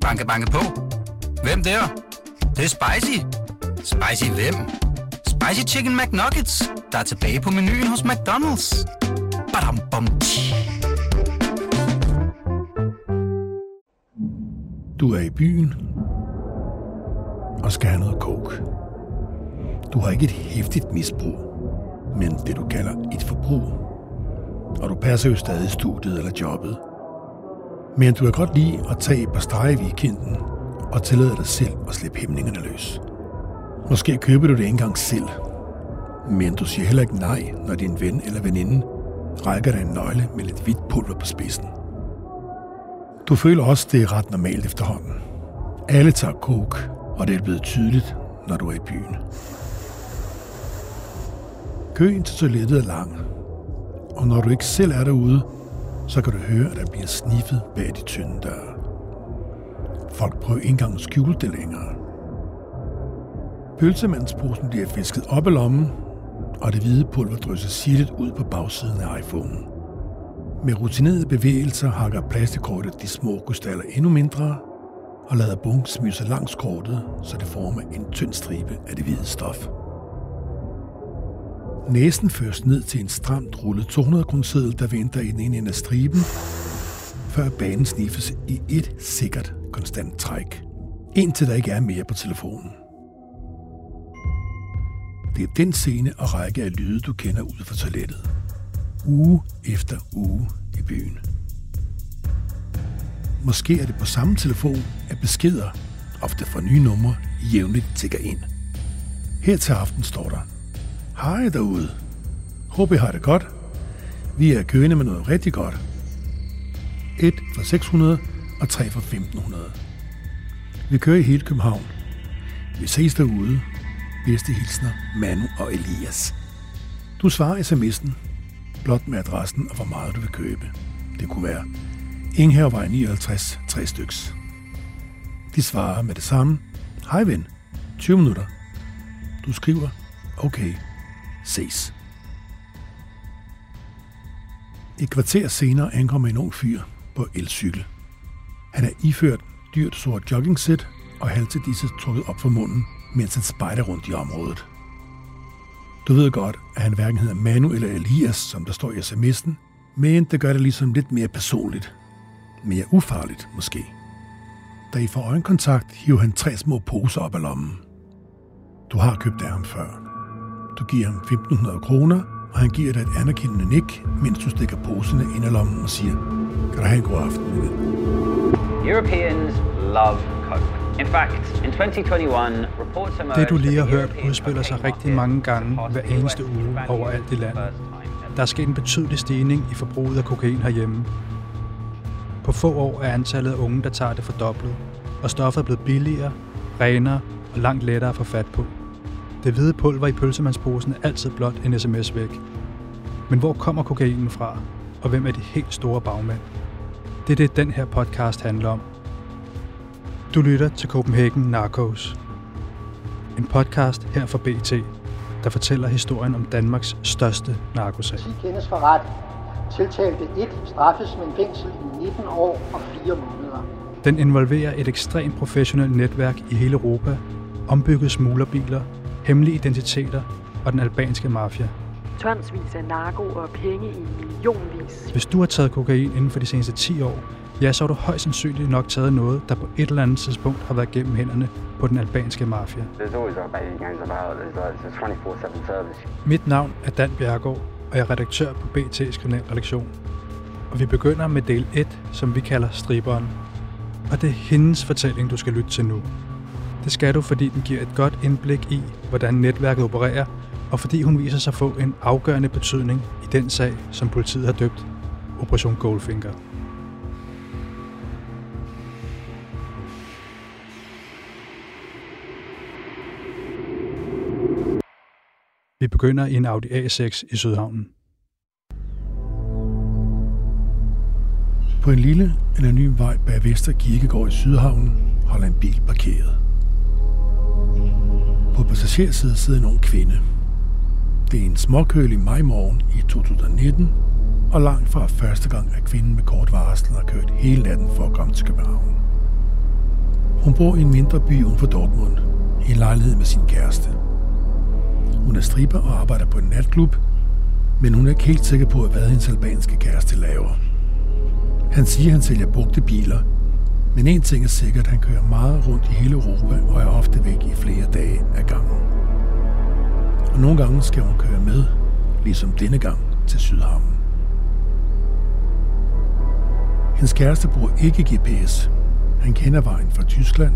Banke, banke på. Hvem der? Det, det er spicy. Spicy hvem? Spicy Chicken McNuggets, der er tilbage på menuen hos McDonald's. Badum, bom, tji. Du er i byen og skal have noget coke. Du har ikke et hæftigt misbrug, men det du kalder et forbrug. Og du passer jo stadig studiet eller jobbet. Men du kan godt lide at tage et par streger i weekenden og tillade dig selv at slippe hæmningerne løs. Måske køber du det ikke engang selv, men du siger heller ikke nej, når din ven eller veninde rækker dig en nøgle med lidt hvidt pulver på spidsen. Du føler også, det er ret normalt efterhånden. Alle tager coke, og det er blevet tydeligt, når du er i byen. Køen til toilettet er lang, og når du ikke selv er derude, så kan du høre, at der bliver sniffet bag de tynde døre. Folk prøver ikke engang at skjule det længere. Pølsemandsposen bliver fisket op af lommen, og det hvide pulver drysses sittet ud på bagsiden af iPhone'en. Med rutinerede bevægelser hakker plastikkortet de små krystaller endnu mindre, og lader bunken smyse langs kortet, så det former en tynd stribe af det hvide stof. Næsen føres ned til en stramt rullet 200 kroner der venter i den ene ende af striben, før banen sniffes i et sikkert konstant træk. Indtil der ikke er mere på telefonen. Det er den scene og række af lyde, du kender ud fra toilettet. Uge efter uge i byen. Måske er det på samme telefon, at beskeder, ofte fra nye numre, jævnligt tigger ind. Her til aften står der, Hej derude. Håber I har det godt. Vi er kørende med noget rigtig godt. Et for 600 og tre for 1500. Vi kører i hele København. Vi ses derude. Bedste hilsner, Manu og Elias. Du svarer sms'en, blot med adressen og hvor meget du vil købe. Det kunne være Inghavevej 59, 3 styks. De svarer med det samme. Hej ven, 20 minutter. Du skriver, okay, ses. Et kvarter senere ankommer en ung fyr på elcykel. Han er iført dyrt sort joggingsæt og halter disse trukket op for munden, mens han spejder rundt i området. Du ved godt, at han hverken hedder Manu eller Elias, som der står i sms'en, men det gør det ligesom lidt mere personligt. Mere ufarligt, måske. Da I får øjenkontakt, hiver han tre små poser op af lommen. Du har købt af ham før. Du giver ham 1.500 kroner, og han giver dig et anerkendende nik, mens du stikker poserne ind i lommen og siger, kan du have en god aften, ven. Europeans love Coke. In fact, in 2021, reports emerged Det du lige har hørt udspiller sig cocaine rigtig mange gange hver the eneste uge overalt i landet. Der er sket en betydelig stigning i forbruget af kokain herhjemme. På få år er antallet af unge, der tager det fordoblet, og stoffet er blevet billigere, renere og langt lettere at få fat på. Det hvide pulver i pølsemandsposen er altid blot en sms væk. Men hvor kommer kokainen fra, og hvem er de helt store bagmænd? Det er det, den her podcast handler om. Du lytter til Copenhagen Narcos. En podcast her fra BT, der fortæller historien om Danmarks største narkosag. 10 kendes for ret. Tiltalte 1 straffes med en fængsel i 19 år og 4 måneder. Den involverer et ekstremt professionelt netværk i hele Europa, ombygget smuglerbiler, hemmelige identiteter og den albanske mafia. tonsvis af narko og penge i millionvis. Hvis du har taget kokain inden for de seneste 10 år, ja, så har du højst sandsynligt nok taget noget, der på et eller andet tidspunkt har været gennem hænderne på den albanske mafia. There's always Albanian gangs about. There's like it's a 24/7 service. Mit navn er Dan Bjergård, og jeg er redaktør på BT's kriminalredaktion. Og vi begynder med del 1, som vi kalder striberen. Og det er hendes fortælling, du skal lytte til nu. Det skal du, fordi den giver et godt indblik i, hvordan netværket opererer, og fordi hun viser sig at få en afgørende betydning i den sag, som politiet har døbt Operation Goldfinger. Vi begynder i en Audi A6 i Sydhavnen. På en lille, anonym vej bag Vester Kirkegård i Sydhavnen holder en bil parkeret. På passagersiden sidder en ung kvinde. Det er en småkølig majmorgen i 2019, og langt fra første gang, at kvinden med kort varsel har kørt hele natten for at komme til København. Hun bor i en mindre by uden for Dortmund, i en lejlighed med sin kæreste. Hun er striber og arbejder på en natklub, men hun er ikke helt sikker på, hvad hendes albanske kæreste laver. Han siger, at han sælger brugte biler, men en ting er sikkert, han kører meget rundt i hele Europa og er ofte væk i flere dage ad gangen. Og nogle gange skal hun køre med, ligesom denne gang til Sydhavnen. Hendes kæreste bruger ikke GPS. Han kender vejen fra Tyskland,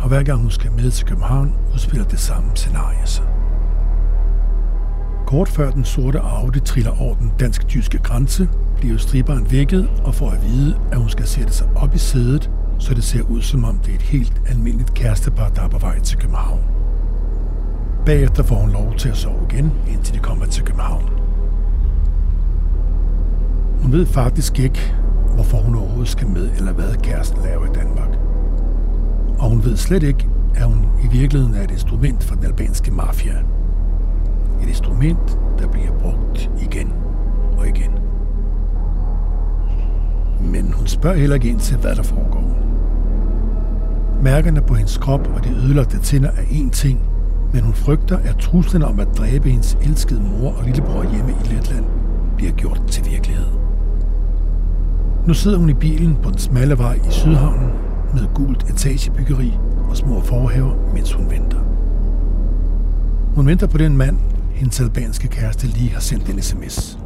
og hver gang hun skal med til København, udspiller det samme scenarie sig. Kort før den sorte Audi triller over den dansk-tyske grænse, bliver striberen vækket og får at vide, at hun skal sætte sig op i sædet, så det ser ud som om det er et helt almindeligt kærestepar, der er på vej til København. Bagefter får hun lov til at sove igen, indtil de kommer til København. Hun ved faktisk ikke, hvorfor hun overhovedet skal med, eller hvad kæresten laver i Danmark. Og hun ved slet ikke, at hun i virkeligheden er et instrument for den albanske mafia. Et instrument, der bliver brugt igen og igen. Men hun spørger heller ikke ind til, hvad der foregår. Mærkerne på hendes krop og de ødelagte tænder er én ting, men hun frygter, at truslen om at dræbe hendes elskede mor og lillebror hjemme i Letland bliver gjort til virkelighed. Nu sidder hun i bilen på den smalle vej i Sydhavnen med gult etagebyggeri og små forhaver, mens hun venter. Hun venter på den mand, hendes albanske kæreste lige har sendt en sms.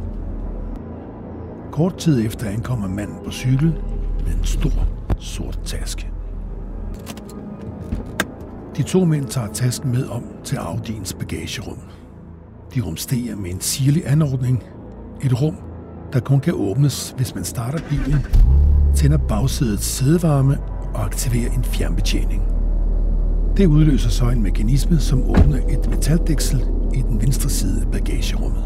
Kort tid efter ankommer manden på cykel med en stor, sort taske. De to mænd tager tasken med om til Audiens bagagerum. De rumsterer med en sirlig anordning. Et rum, der kun kan åbnes, hvis man starter bilen, tænder bagsædets sædevarme og aktiverer en fjernbetjening. Det udløser så en mekanisme, som åbner et metaldæksel i den venstre side af bagagerummet.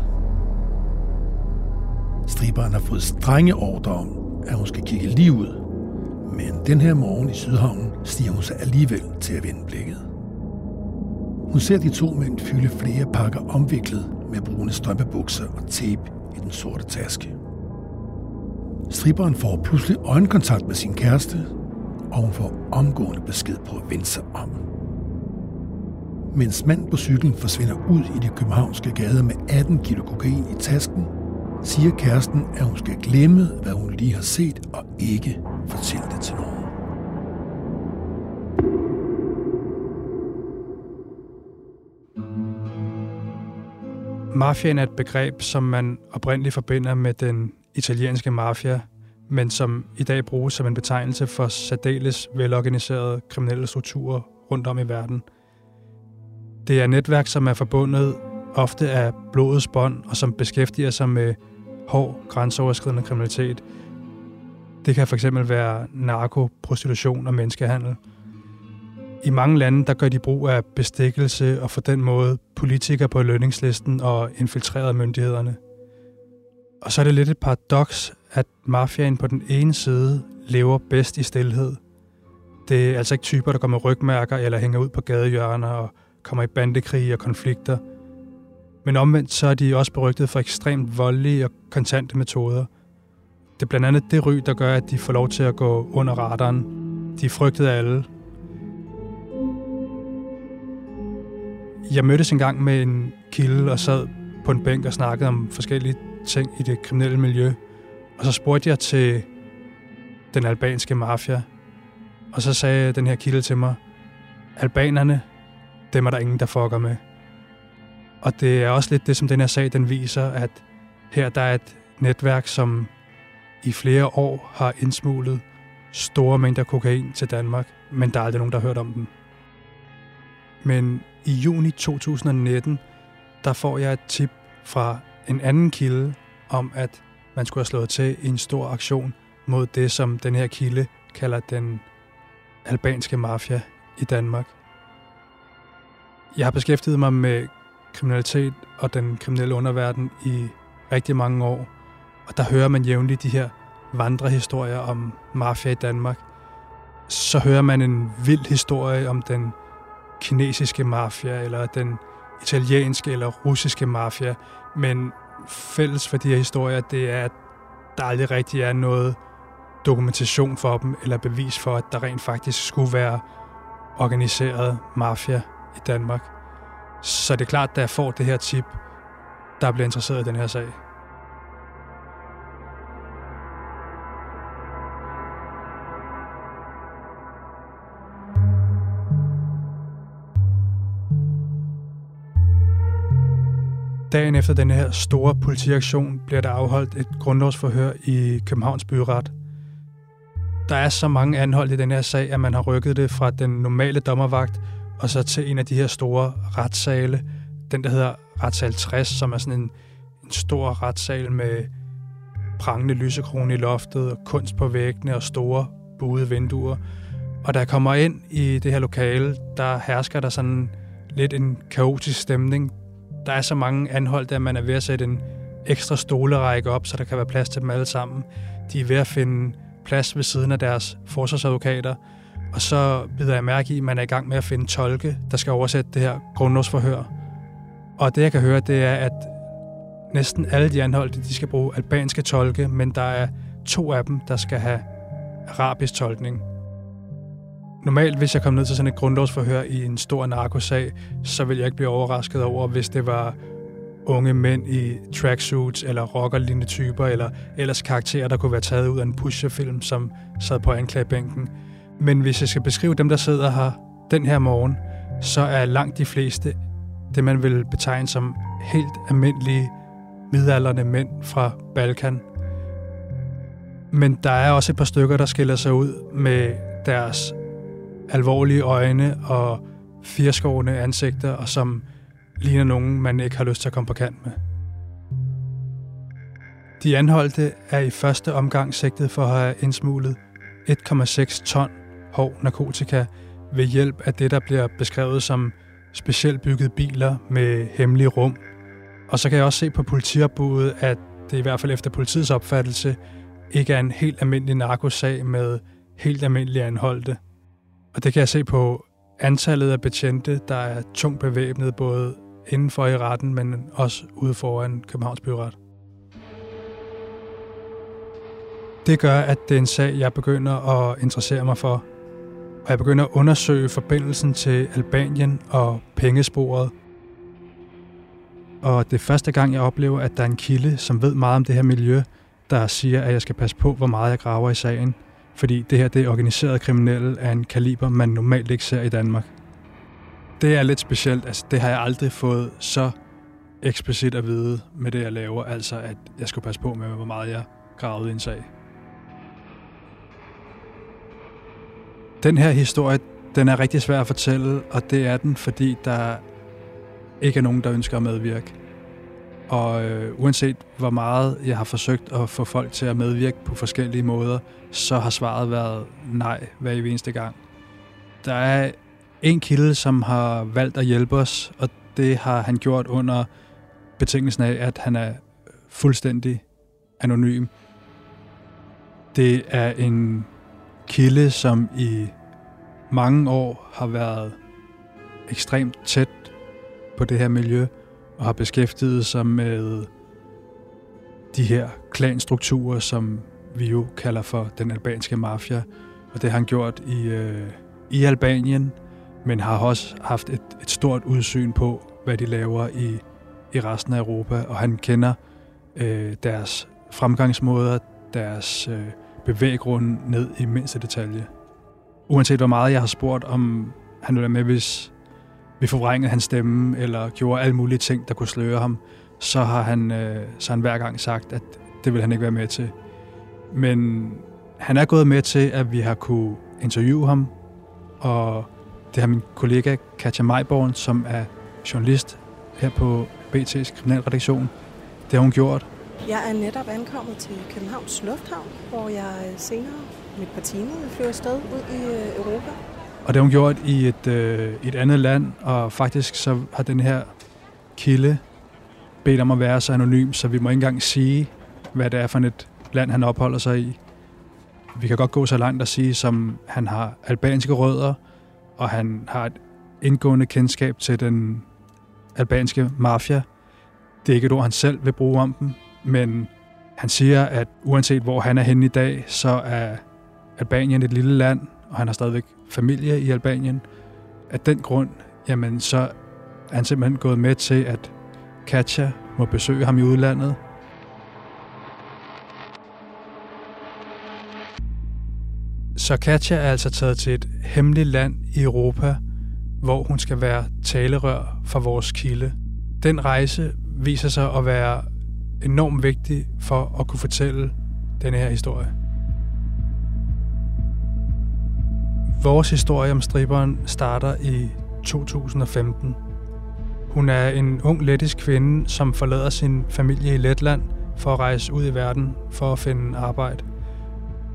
Striberen har fået strenge ordre om, at hun skal kigge lige ud, men den her morgen i Sydhavnen stiger hun sig alligevel til at vende blikket. Hun ser de to mænd fylde flere pakker omviklet med brune strømpebukser og tape i den sorte taske. Striberen får pludselig øjenkontakt med sin kæreste, og hun får omgående besked på at vende sig om. Mens mand på cyklen forsvinder ud i de københavnske gader med 18 kilo kokain i tasken, siger kæresten, at hun skal glemme, hvad hun lige har set, og ikke fortælle det til nogen. Mafiaen er et begreb, som man oprindeligt forbinder med den italienske mafia, men som i dag bruges som en betegnelse for særdeles velorganiserede kriminelle strukturer rundt om i verden. Det er netværk, som er forbundet ofte af blodets bånd, og som beskæftiger sig med hård, grænseoverskridende kriminalitet. Det kan fx være narko, prostitution og menneskehandel. I mange lande der gør de brug af bestikkelse og for den måde politikere på lønningslisten og infiltrerede myndighederne. Og så er det lidt et paradoks, at mafiaen på den ene side lever bedst i stillhed. Det er altså ikke typer, der går med rygmærker eller hænger ud på gadehjørner og kommer i bandekrige og konflikter. Men omvendt så er de også berygtet for ekstremt voldelige og kontante metoder. Det er blandt andet det ry, der gør, at de får lov til at gå under radaren. De er frygtet af alle. Jeg mødtes engang med en kilde og sad på en bænk og snakkede om forskellige ting i det kriminelle miljø. Og så spurgte jeg til den albanske mafia. Og så sagde den her kilde til mig, albanerne, dem er der ingen, der fucker med. Og det er også lidt det, som den her sag den viser, at her der er et netværk, som i flere år har indsmuglet store mængder kokain til Danmark, men der er aldrig nogen, der har hørt om dem. Men i juni 2019, der får jeg et tip fra en anden kilde om, at man skulle have slået til i en stor aktion mod det, som den her kilde kalder den albanske mafia i Danmark. Jeg har beskæftiget mig med kriminalitet og den kriminelle underverden i rigtig mange år, og der hører man jævnligt de her vandrehistorier om mafia i Danmark. Så hører man en vild historie om den kinesiske mafia, eller den italienske eller russiske mafia, men fælles for de her historier, det er, at der aldrig rigtig er noget dokumentation for dem, eller bevis for, at der rent faktisk skulle være organiseret mafia i Danmark. Så det er klart, da jeg får det her tip, der bliver interesseret i den her sag. Dagen efter den her store politiaktion bliver der afholdt et grundlovsforhør i Københavns Byret. Der er så mange anholdt i den her sag, at man har rykket det fra den normale dommervagt og så til en af de her store retssale, den der hedder retssal 60, som er sådan en, en stor retssal med prangende lysekrone i loftet og kunst på væggene og store buede vinduer. Og da jeg kommer ind i det her lokale, der hersker der sådan lidt en kaotisk stemning der er så mange anholdt, at man er ved at sætte en ekstra stolerække op, så der kan være plads til dem alle sammen. De er ved at finde plads ved siden af deres forsvarsadvokater, og så bider jeg mærke i, at man er i gang med at finde tolke, der skal oversætte det her grundlovsforhør. Og det, jeg kan høre, det er, at næsten alle de anholdte, de skal bruge albanske tolke, men der er to af dem, der skal have arabisk tolkning. Normalt, hvis jeg kom ned til sådan et grundlovsforhør i en stor narkosag, så ville jeg ikke blive overrasket over, hvis det var unge mænd i tracksuits eller rockerlignende typer, eller ellers karakterer, der kunne være taget ud af en pusherfilm, som sad på anklagebænken. Men hvis jeg skal beskrive dem, der sidder her den her morgen, så er langt de fleste det, man vil betegne som helt almindelige midalderne mænd fra Balkan. Men der er også et par stykker, der skiller sig ud med deres alvorlige øjne og firskårende ansigter, og som ligner nogen, man ikke har lyst til at komme på kant med. De anholdte er i første omgang sigtet for at have indsmuglet 1,6 ton hård narkotika ved hjælp af det, der bliver beskrevet som specielt byggede biler med hemmelige rum. Og så kan jeg også se på politiopbuddet, at det i hvert fald efter politiets opfattelse ikke er en helt almindelig narkosag med helt almindelige anholdte. Og det kan jeg se på antallet af betjente, der er tungt bevæbnet, både indenfor i retten, men også ude foran Københavns Byret. Det gør, at det er en sag, jeg begynder at interessere mig for. Og jeg begynder at undersøge forbindelsen til Albanien og pengesporet. Og det er første gang, jeg oplever, at der er en kilde, som ved meget om det her miljø, der siger, at jeg skal passe på, hvor meget jeg graver i sagen – fordi det her det er organiseret kriminelle af en kaliber, man normalt ikke ser i Danmark. Det er lidt specielt. Altså, det har jeg aldrig fået så eksplicit at vide med det, jeg laver. Altså, at jeg skal passe på med, hvor meget jeg gravede i en sag. Den her historie, den er rigtig svær at fortælle, og det er den, fordi der ikke er nogen, der ønsker at medvirke. Og øh, uanset hvor meget jeg har forsøgt at få folk til at medvirke på forskellige måder, så har svaret været nej hver eneste gang. Der er en kilde, som har valgt at hjælpe os, og det har han gjort under betingelsen af, at han er fuldstændig anonym. Det er en kilde, som i mange år har været ekstremt tæt på det her miljø, og har beskæftiget sig med de her klanstrukturer, som vi jo kalder for den albanske mafia. Og det har han gjort i, øh, i Albanien, men har også haft et, et stort udsyn på, hvad de laver i, i resten af Europa. Og han kender øh, deres fremgangsmåder, deres øh, bevæggrunden ned i mindste detalje. Uanset hvor meget jeg har spurgt, om han ville være med, hvis vi forvrængede hans stemme, eller gjorde alle mulige ting, der kunne sløre ham, så har han, øh, så han hver gang sagt, at det vil han ikke være med til. Men han er gået med til, at vi har kunne interviewe ham, og det har min kollega Katja Majborn, som er journalist her på BT's kriminalredaktion, det har hun gjort. Jeg er netop ankommet til Københavns Lufthavn, hvor jeg øh, senere mit par timer flyver afsted ud i øh, Europa. Og det har hun gjort i et, øh, et andet land, og faktisk så har den her kilde bedt om at være så anonym, så vi må ikke engang sige, hvad det er for et land, han opholder sig i. Vi kan godt gå så langt at sige, som han har albanske rødder, og han har et indgående kendskab til den albanske mafia. Det er ikke et ord, han selv vil bruge om dem, men Han siger, at uanset hvor han er henne i dag, så er Albanien et lille land, og han har stadigvæk familie i Albanien. Af den grund, jamen så er han simpelthen gået med til, at Katja må besøge ham i udlandet. Så Katja er altså taget til et hemmeligt land i Europa, hvor hun skal være talerør for vores kilde. Den rejse viser sig at være enormt vigtig for at kunne fortælle den her historie. Vores historie om striberen starter i 2015. Hun er en ung lettisk kvinde, som forlader sin familie i Letland for at rejse ud i verden for at finde arbejde.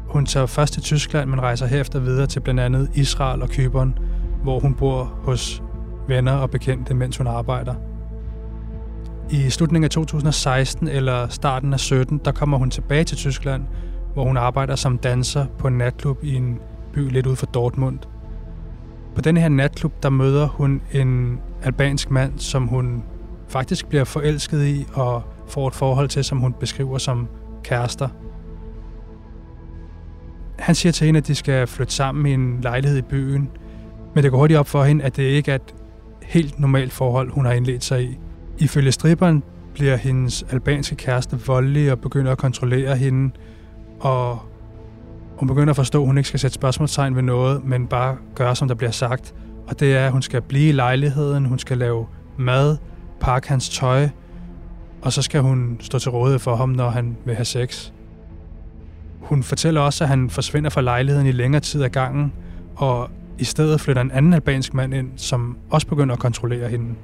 Hun tager først til Tyskland, men rejser herefter videre til blandt andet Israel og Kypern, hvor hun bor hos venner og bekendte, mens hun arbejder. I slutningen af 2016 eller starten af 17, der kommer hun tilbage til Tyskland, hvor hun arbejder som danser på en natklub i en by lidt ud for Dortmund. På den her natklub, der møder hun en albansk mand, som hun faktisk bliver forelsket i og får et forhold til, som hun beskriver som kærester. Han siger til hende, at de skal flytte sammen i en lejlighed i byen, men det går hurtigt op for hende, at det ikke er et helt normalt forhold, hun har indledt sig i. Ifølge stripperen bliver hendes albanske kæreste voldelig og begynder at kontrollere hende, og hun begynder at forstå, at hun ikke skal sætte spørgsmålstegn ved noget, men bare gøre, som der bliver sagt. Og det er, at hun skal blive i lejligheden, hun skal lave mad, pakke hans tøj, og så skal hun stå til rådighed for ham, når han vil have sex. Hun fortæller også, at han forsvinder fra lejligheden i længere tid ad gangen, og i stedet flytter en anden albansk mand ind, som også begynder at kontrollere hende.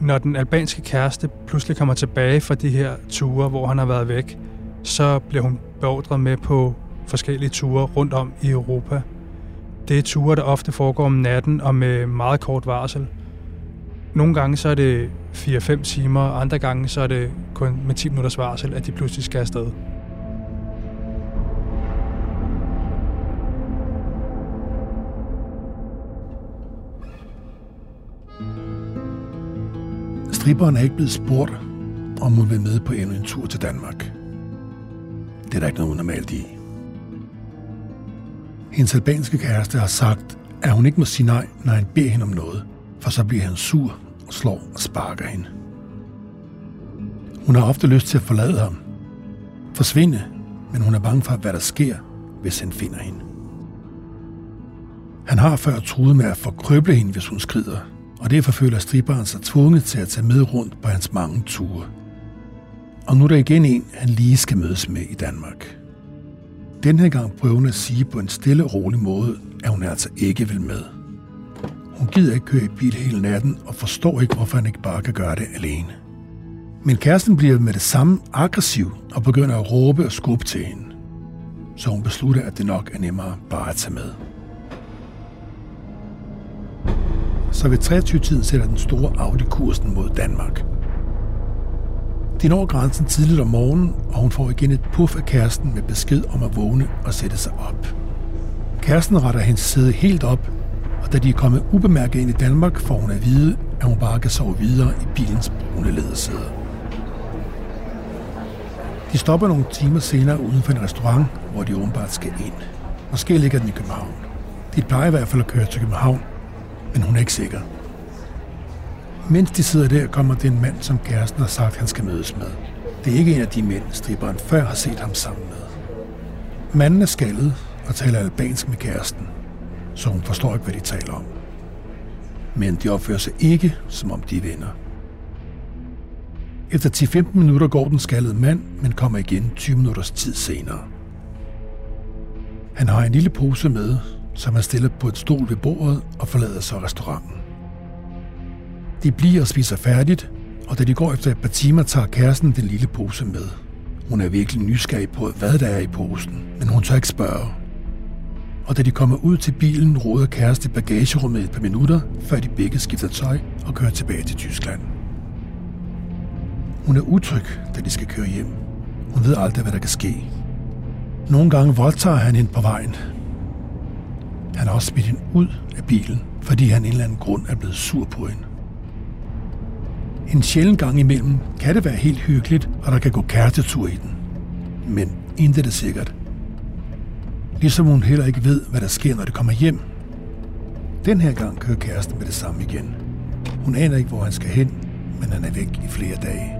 Når den albanske kæreste pludselig kommer tilbage fra de her ture, hvor han har været væk, så bliver hun beordret med på forskellige ture rundt om i Europa. Det er ture, der ofte foregår om natten og med meget kort varsel. Nogle gange så er det 4-5 timer, andre gange så er det kun med 10 minutters varsel, at de pludselig skal afsted. Stripperen er ikke blevet spurgt, om hun vil med på endnu en tur til Danmark. Det er der ikke noget unormalt i. Hendes albanske kæreste har sagt, at hun ikke må sige nej, når han beder hende om noget, for så bliver han sur og slår og sparker hende. Hun har ofte lyst til at forlade ham, forsvinde, men hun er bange for, hvad der sker, hvis han finder hende. Han har før truet med at forkrøble hende, hvis hun skrider, og derfor føler striberen sig tvunget til at tage med rundt på hans mange ture. Og nu er der igen en, han lige skal mødes med i Danmark. Den her gang prøver hun at sige på en stille og rolig måde, at hun altså ikke vil med. Hun gider ikke køre i bil hele natten og forstår ikke, hvorfor han ikke bare kan gøre det alene. Men kæresten bliver med det samme aggressiv og begynder at råbe og skubbe til hende. Så hun beslutter, at det nok er nemmere bare at tage med. Så ved 23-tiden sætter den store Audi kursen mod Danmark. De når grænsen tidligt om morgenen, og hun får igen et puff af kæresten med besked om at vågne og sætte sig op. Kæresten retter hendes sæde helt op, og da de er kommet ubemærket ind i Danmark, får hun at vide, at hun bare kan sove videre i bilens brune lædersæde. De stopper nogle timer senere uden for en restaurant, hvor de åbenbart skal ind. Måske ligger den i København. De plejer i hvert fald at køre til København, men hun er ikke sikker. Mens de sidder der, kommer det en mand, som kæresten har sagt, han skal mødes med. Det er ikke en af de mænd, striberen før har set ham sammen med. Manden er skaldet og taler albansk med kæresten, så hun forstår ikke, hvad de taler om. Men de opfører sig ikke, som om de er venner. Efter 10-15 minutter går den skaldede mand, men kommer igen 20 minutters tid senere. Han har en lille pose med, som er stillet på et stol ved bordet og forlader så restauranten. De bliver og spiser færdigt, og da de går efter et par timer, tager kæresten den lille pose med. Hun er virkelig nysgerrig på, hvad der er i posen, men hun tør ikke spørge. Og da de kommer ud til bilen, råder kæreste i bagagerummet et par minutter, før de begge skifter tøj og kører tilbage til Tyskland. Hun er utryg, da de skal køre hjem. Hun ved aldrig, hvad der kan ske. Nogle gange voldtager han hende på vejen. Han har også smidt hende ud af bilen, fordi han en eller anden grund er blevet sur på hende. En sjælden gang imellem kan det være helt hyggeligt, og der kan gå kærestetur i den. men intet er sikkert. Ligesom hun heller ikke ved, hvad der sker, når det kommer hjem. Den her gang kører kæresten med det samme igen. Hun aner ikke, hvor han skal hen, men han er væk i flere dage.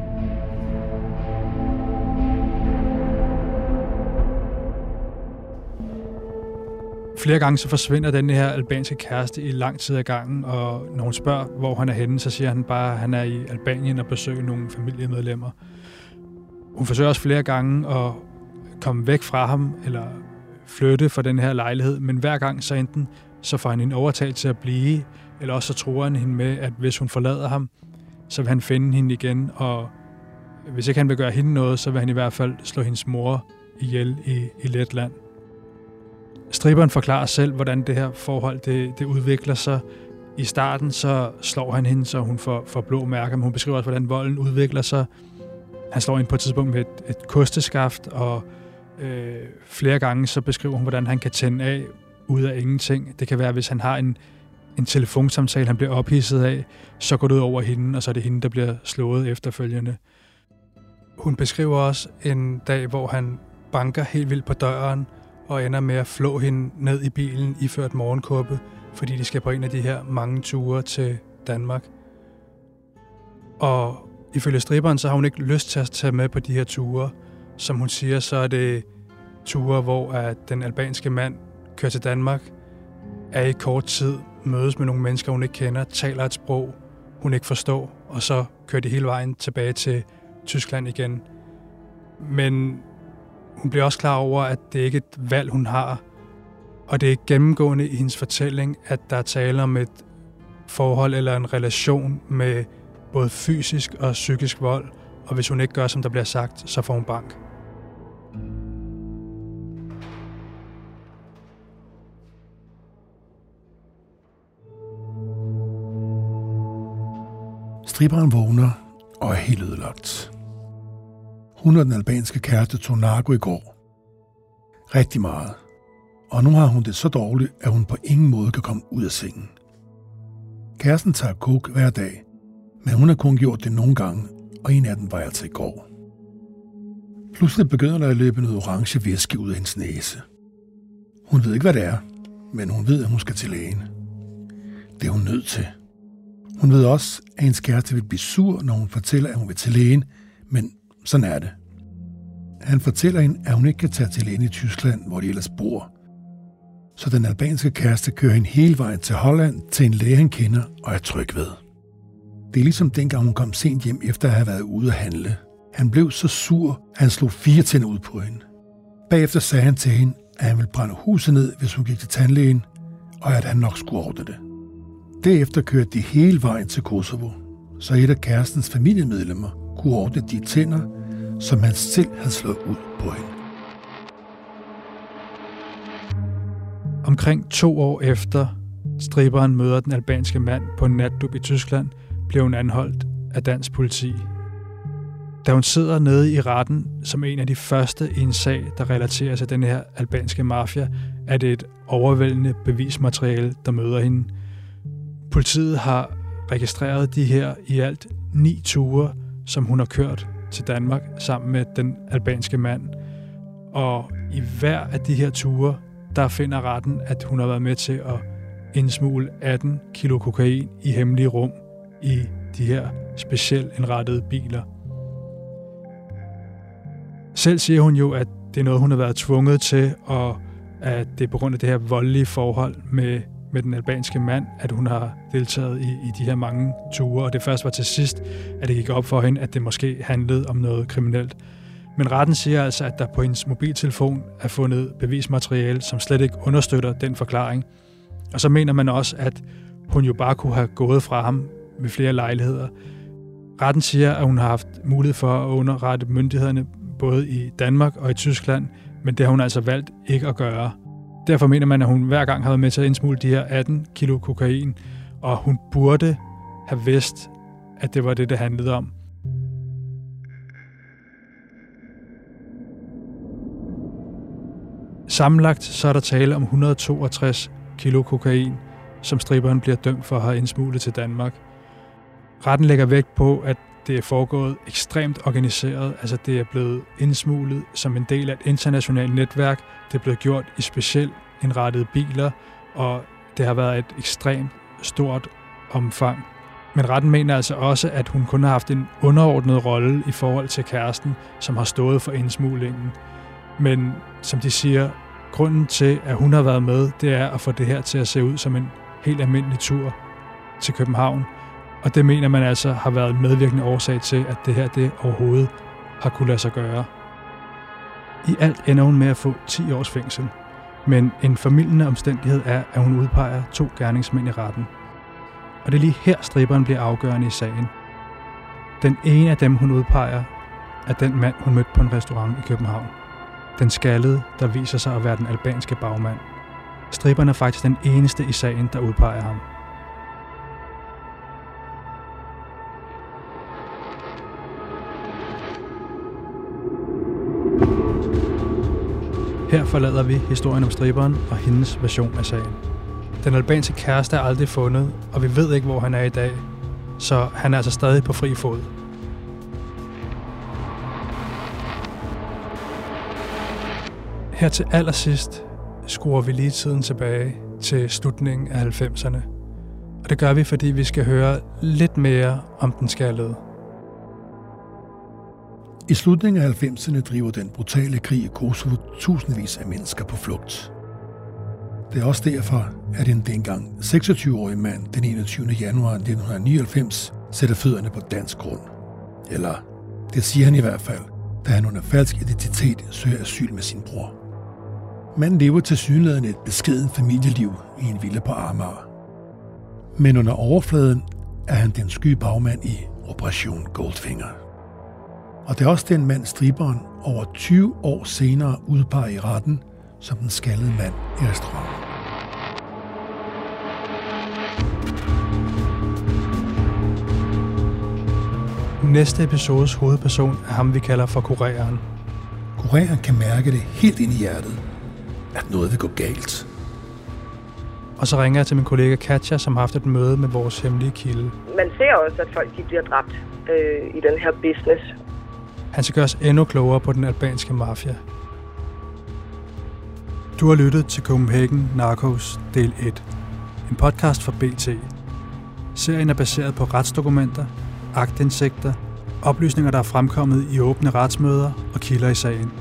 Flere gange så forsvinder den her albanske kæreste i lang tid ad gangen, og når hun spørger, hvor han er henne, så siger han bare, at han er i Albanien og besøger nogle familiemedlemmer. Hun forsøger også flere gange at komme væk fra ham, eller flytte fra den her lejlighed, men hver gang så enten så får han en overtalt til at blive, eller også så tror han hende med, at hvis hun forlader ham, så vil han finde hende igen, og hvis ikke han vil gøre hende noget, så vil han i hvert fald slå hendes mor ihjel i, i Letland. Striberen forklarer selv, hvordan det her forhold det, det udvikler sig. I starten så slår han hende, så hun får, får blå mærker, men hun beskriver også, hvordan volden udvikler sig. Han slår hende på et tidspunkt med et, et kosteskaft, og øh, flere gange så beskriver hun, hvordan han kan tænde af ud af ingenting. Det kan være, hvis han har en, en telefonsamtale, han bliver ophidset af, så går det ud over hende, og så er det hende, der bliver slået efterfølgende. Hun beskriver også en dag, hvor han banker helt vildt på døren, og ender med at flå hende ned i bilen iført morgenkåbe, fordi de skal på en af de her mange ture til Danmark. Og ifølge striberen, så har hun ikke lyst til at tage med på de her ture. Som hun siger, så er det ture, hvor at den albanske mand kører til Danmark, er i kort tid, mødes med nogle mennesker, hun ikke kender, taler et sprog, hun ikke forstår, og så kører de hele vejen tilbage til Tyskland igen. Men hun bliver også klar over, at det ikke er et valg, hun har. Og det er gennemgående i hendes fortælling, at der er tale om et forhold eller en relation med både fysisk og psykisk vold, og hvis hun ikke gør, som der bliver sagt, så får hun bank. Striberen vågner og er helt ødelagt. Hun og den albanske kæreste tog narko i går. Rigtig meget. Og nu har hun det så dårligt, at hun på ingen måde kan komme ud af sengen. Kæresten tager coke hver dag, men hun har kun gjort det nogle gange, og en af dem var altså i går. Pludselig begynder der at løbe noget orange væske ud af hendes næse. Hun ved ikke, hvad det er, men hun ved, at hun skal til lægen. Det er hun nødt til. Hun ved også, at hendes kæreste vil blive sur, når hun fortæller, at hun vil til lægen, men sådan er det. Han fortæller hende, at hun ikke kan tage til ind i Tyskland, hvor de ellers bor. Så den albanske kæreste kører hende hele vejen til Holland til en læge, han kender og er tryg ved. Det er ligesom dengang hun kom sent hjem efter at have været ude at handle. Han blev så sur, at han slog fire tænder ud på hende. Bagefter sagde han til hende, at han ville brænde huset ned, hvis hun gik til tandlægen, og at han nok skulle ordne det. Derefter kørte de hele vejen til Kosovo, så et af kærestens familiemedlemmer kunne ordne de tænder, som han selv havde slået ud på hende. Omkring to år efter striberen møder den albanske mand på en natdub i Tyskland, blev hun anholdt af dansk politi. Da hun sidder nede i retten som en af de første i en sag, der relaterer sig til den her albanske mafia, er det et overvældende bevismateriale, der møder hende. Politiet har registreret de her i alt ni ture, som hun har kørt til Danmark sammen med den albanske mand. Og i hver af de her ture, der finder retten, at hun har været med til at indsmule 18 kilo kokain i hemmelige rum i de her specielt indrettede biler. Selv siger hun jo, at det er noget, hun har været tvunget til, og at det er på grund af det her voldelige forhold med med den albanske mand, at hun har deltaget i, i de her mange ture, og det først var til sidst, at det gik op for hende, at det måske handlede om noget kriminelt. Men retten siger altså, at der på hendes mobiltelefon er fundet bevismateriale, som slet ikke understøtter den forklaring. Og så mener man også, at hun jo bare kunne have gået fra ham ved flere lejligheder. Retten siger, at hun har haft mulighed for at underrette myndighederne både i Danmark og i Tyskland, men det har hun altså valgt ikke at gøre. Derfor mener man, at hun hver gang har været med til at indsmule de her 18 kilo kokain, og hun burde have vidst, at det var det, det handlede om. Sammenlagt så er der tale om 162 kilo kokain, som striberen bliver dømt for at have indsmuglet til Danmark. Retten lægger vægt på, at det er foregået ekstremt organiseret. Altså det er blevet indsmuglet som en del af et internationalt netværk. Det er blevet gjort i specielt indrettede biler, og det har været et ekstremt stort omfang. Men retten mener altså også, at hun kun har haft en underordnet rolle i forhold til kæresten, som har stået for indsmuglingen. Men som de siger, grunden til, at hun har været med, det er at få det her til at se ud som en helt almindelig tur til København. Og det mener man altså har været en medvirkende årsag til, at det her det overhovedet har kunne lade sig gøre. I alt ender hun med at få 10 års fængsel. Men en formidlende omstændighed er, at hun udpeger to gerningsmænd i retten. Og det er lige her, striberen bliver afgørende i sagen. Den ene af dem, hun udpeger, er den mand, hun mødte på en restaurant i København. Den skaldede, der viser sig at være den albanske bagmand. Striberen er faktisk den eneste i sagen, der udpeger ham. Her forlader vi historien om striberen og hendes version af sagen. Den albanske kæreste er aldrig fundet, og vi ved ikke, hvor han er i dag, så han er altså stadig på fri fod. Her til allersidst skruer vi lige tiden tilbage til slutningen af 90'erne. Og det gør vi, fordi vi skal høre lidt mere om den skaldede. I slutningen af 90'erne driver den brutale krig i Kosovo tusindvis af mennesker på flugt. Det er også derfor, at en dengang 26-årig mand den 21. januar 1999 sætter fødderne på dansk grund. Eller, det siger han i hvert fald, da han under falsk identitet søger asyl med sin bror. Manden lever til synligheden et beskeden familieliv i en villa på Amager. Men under overfladen er han den sky bagmand i Operation Goldfinger. Og det er også den mand, striberen, over 20 år senere udpeger i retten som den skaldede mand i restauranten. Næste episodes hovedperson er ham, vi kalder for kureren. Kureren kan mærke det helt ind i hjertet, at noget vil gå galt. Og så ringer jeg til min kollega Katja, som har haft et møde med vores hemmelige kilde. Man ser også, at folk de bliver dræbt øh, i den her business. Han skal gøres endnu klogere på den albanske mafia. Du har lyttet til Copenhagen Narcos del 1. En podcast fra BT. Serien er baseret på retsdokumenter, aktindsigter, oplysninger, der er fremkommet i åbne retsmøder og kilder i sagen.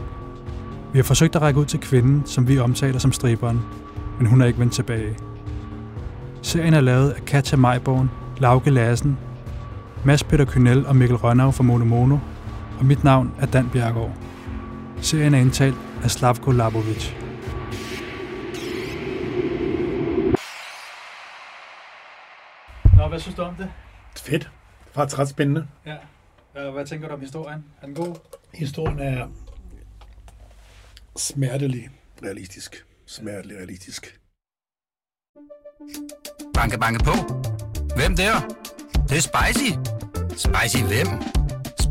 Vi har forsøgt at række ud til kvinden, som vi omtaler som striberen, men hun er ikke vendt tilbage. Serien er lavet af Katja Majborn, Lauke Lassen, Mads Peter Kynel og Mikkel Rønnav fra Mono Mono, og mit navn er Dan Bjergård. Serien er indtalt af Slavko Labovic. Nå, hvad synes du om det? Fedt. Det var ret spændende. Ja. Hvad tænker du om historien? Er den god? Historien er smertelig realistisk. Smertelig realistisk. Banke, banke på. Hvem der? Det, det er spicy. Spicy hvem?